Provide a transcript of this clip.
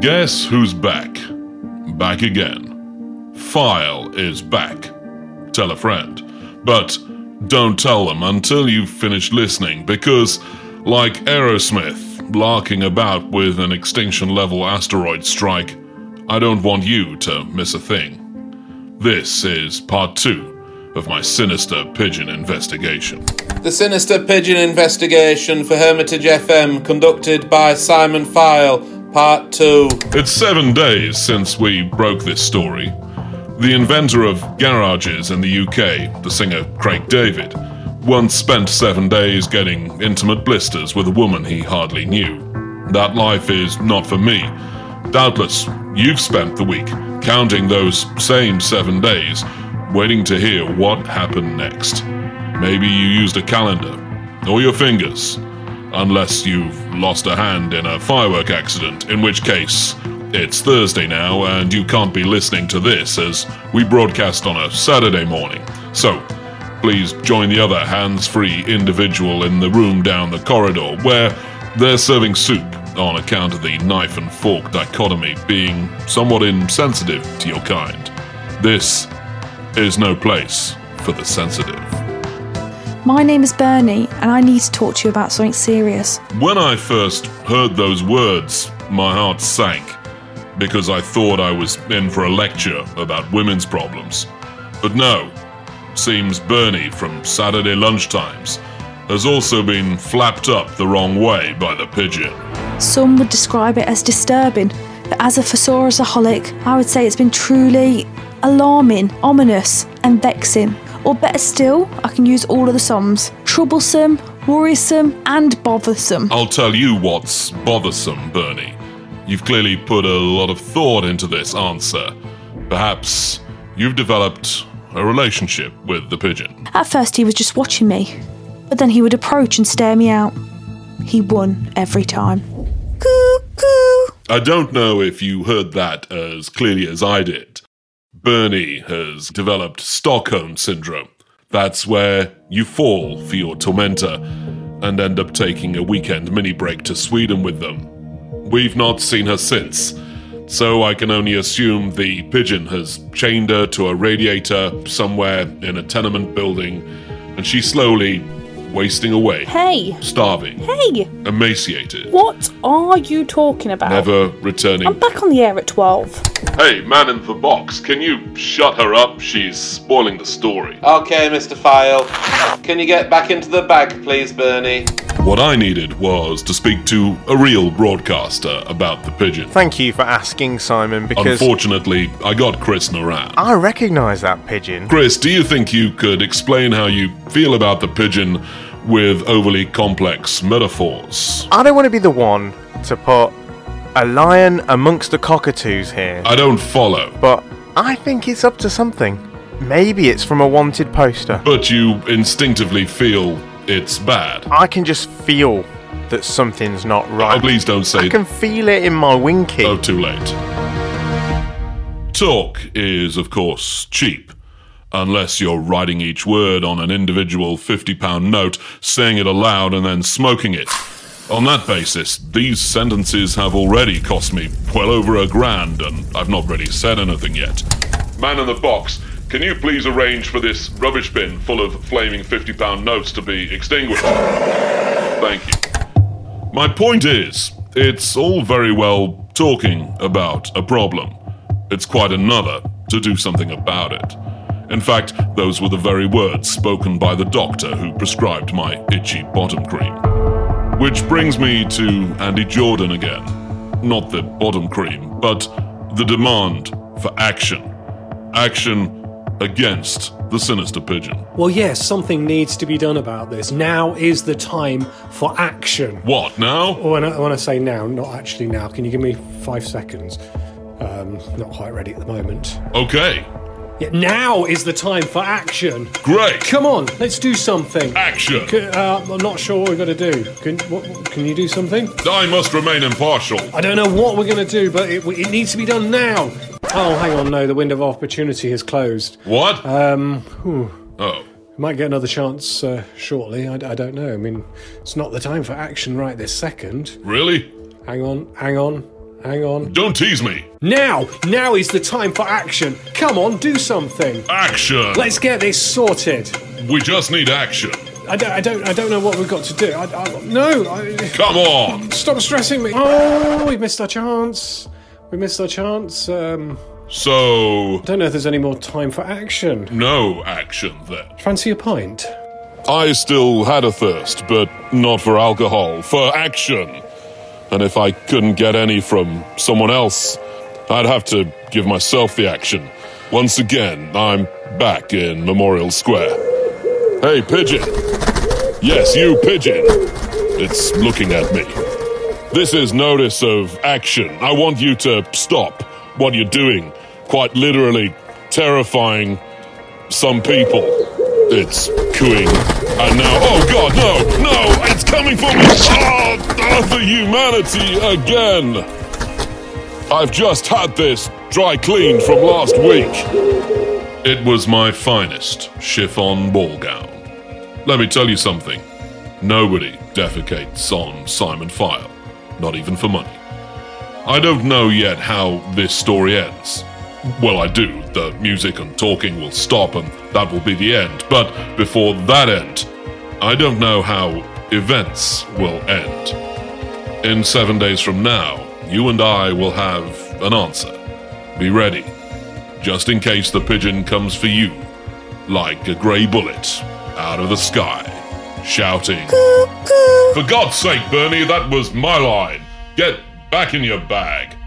Guess who's back? Back again. File is back. Tell a friend. But don't tell them until you've finished listening, because, like Aerosmith larking about with an extinction level asteroid strike, I don't want you to miss a thing. This is part two of my sinister pigeon investigation. The Sinister Pigeon Investigation for Hermitage FM, conducted by Simon File, Part 2. It's seven days since we broke this story. The inventor of garages in the UK, the singer Craig David, once spent seven days getting intimate blisters with a woman he hardly knew. That life is not for me. Doubtless, you've spent the week counting those same seven days, waiting to hear what happened next. Maybe you used a calendar, or your fingers, unless you've lost a hand in a firework accident, in which case, it's Thursday now, and you can't be listening to this as we broadcast on a Saturday morning. So, please join the other hands free individual in the room down the corridor where they're serving soup on account of the knife and fork dichotomy being somewhat insensitive to your kind. This is no place for the sensitive. My name is Bernie, and I need to talk to you about something serious. When I first heard those words, my heart sank because I thought I was in for a lecture about women's problems. But no, seems Bernie from Saturday lunchtimes has also been flapped up the wrong way by the pigeon. Some would describe it as disturbing, but as a thesaurusaholic, I would say it's been truly alarming, ominous, and vexing. Or better still, I can use all of the Psalms troublesome, worrisome, and bothersome. I'll tell you what's bothersome, Bernie. You've clearly put a lot of thought into this answer. Perhaps you've developed a relationship with the pigeon. At first, he was just watching me, but then he would approach and stare me out. He won every time. Cuckoo! I don't know if you heard that as clearly as I did. Bernie has developed Stockholm Syndrome. That's where you fall for your tormentor and end up taking a weekend mini break to Sweden with them. We've not seen her since, so I can only assume the pigeon has chained her to a radiator somewhere in a tenement building, and she's slowly wasting away, Hey, starving, hey, emaciated, what are you talking about? never returning. I'm back on the air at 12. Hey, man in the box, can you shut her up? She's spoiling the story. Okay, Mr. File. Can you get back into the bag, please, Bernie? What I needed was to speak to a real broadcaster about the pigeon. Thank you for asking, Simon, because Unfortunately, I got Chris Naran. I recognise that pigeon. Chris, do you think you could explain how you feel about the pigeon with overly complex metaphors? I don't want to be the one to put a lion amongst the cockatoos here, I don't follow. but I think it's up to something. Maybe it's from a wanted poster. But you instinctively feel it's bad. I can just feel that something's not right. Oh, please don't say I can feel it in my winky. Oh, too late. Talk is, of course, cheap. Unless you're writing each word on an individual £50 note, saying it aloud, and then smoking it. On that basis, these sentences have already cost me well over a grand, and I've not really said anything yet. Man in the box, can you please arrange for this rubbish bin full of flaming £50 notes to be extinguished? Thank you. My point is, it's all very well talking about a problem. It's quite another to do something about it. In fact, those were the very words spoken by the doctor who prescribed my itchy bottom cream. Which brings me to Andy Jordan again. Not the bottom cream, but the demand for action. Action against the sinister pigeon. Well, yes, something needs to be done about this. Now is the time for action. What now? When I, when I say now, not actually now, can you give me five seconds? Um, not quite ready at the moment. Okay, Yeah, now is the time for action. great. Come on, let's do something. Action. C- uh, I'm not sure what we're going to do. Can, what, can you do something? I must remain impartial. I don't know what we're going to do, but it, it needs to be done now. Oh, hang on, no, the window of opportunity has closed. What? Um, whew. oh. Might get another chance uh, shortly. I, I don't know. I mean, it's not the time for action right this second. Really? Hang on, hang on. hang on. Don't tease me. Now! Now is the time for action! Come on, do something! Action. Let's get this sorted! We just need action. I don't, I don't, I don't know what we've got to do. I, I, no! I, Come on. stop stressing me! Oh, we missed our chance! We missed our chance. Um, So, don't know if there's any more time for action. no action then. Fancy a pint? I still had a thirst, but not for alcohol, for action. And if I couldn't get any from someone else, I'd have to give myself the action. Once again, I'm back in Memorial Square. Hey, Pigeon. Yes, you, Pigeon. It's looking at me. This is notice of action. I want you to stop what you're doing. Quite literally terrifying some people. It's cooing. And now, oh god, no, no, it's coming for me. Oh, oh, the humanity again. I've just had this dry cleaned from last week. It was my finest chiffon ball gown. Let me tell you something. Nobody defecates on Simon File, not even for money. I don't know yet how this story ends. Well, I do. The music and talking will stop, and that will be the end. But before that end, I don't know how events will end. In seven days from now, you and I will have an answer. Be ready, just in case the pigeon comes for you, like a grey bullet out of the sky, shouting, For God's sake, Bernie, that was my line. Get back in your bag.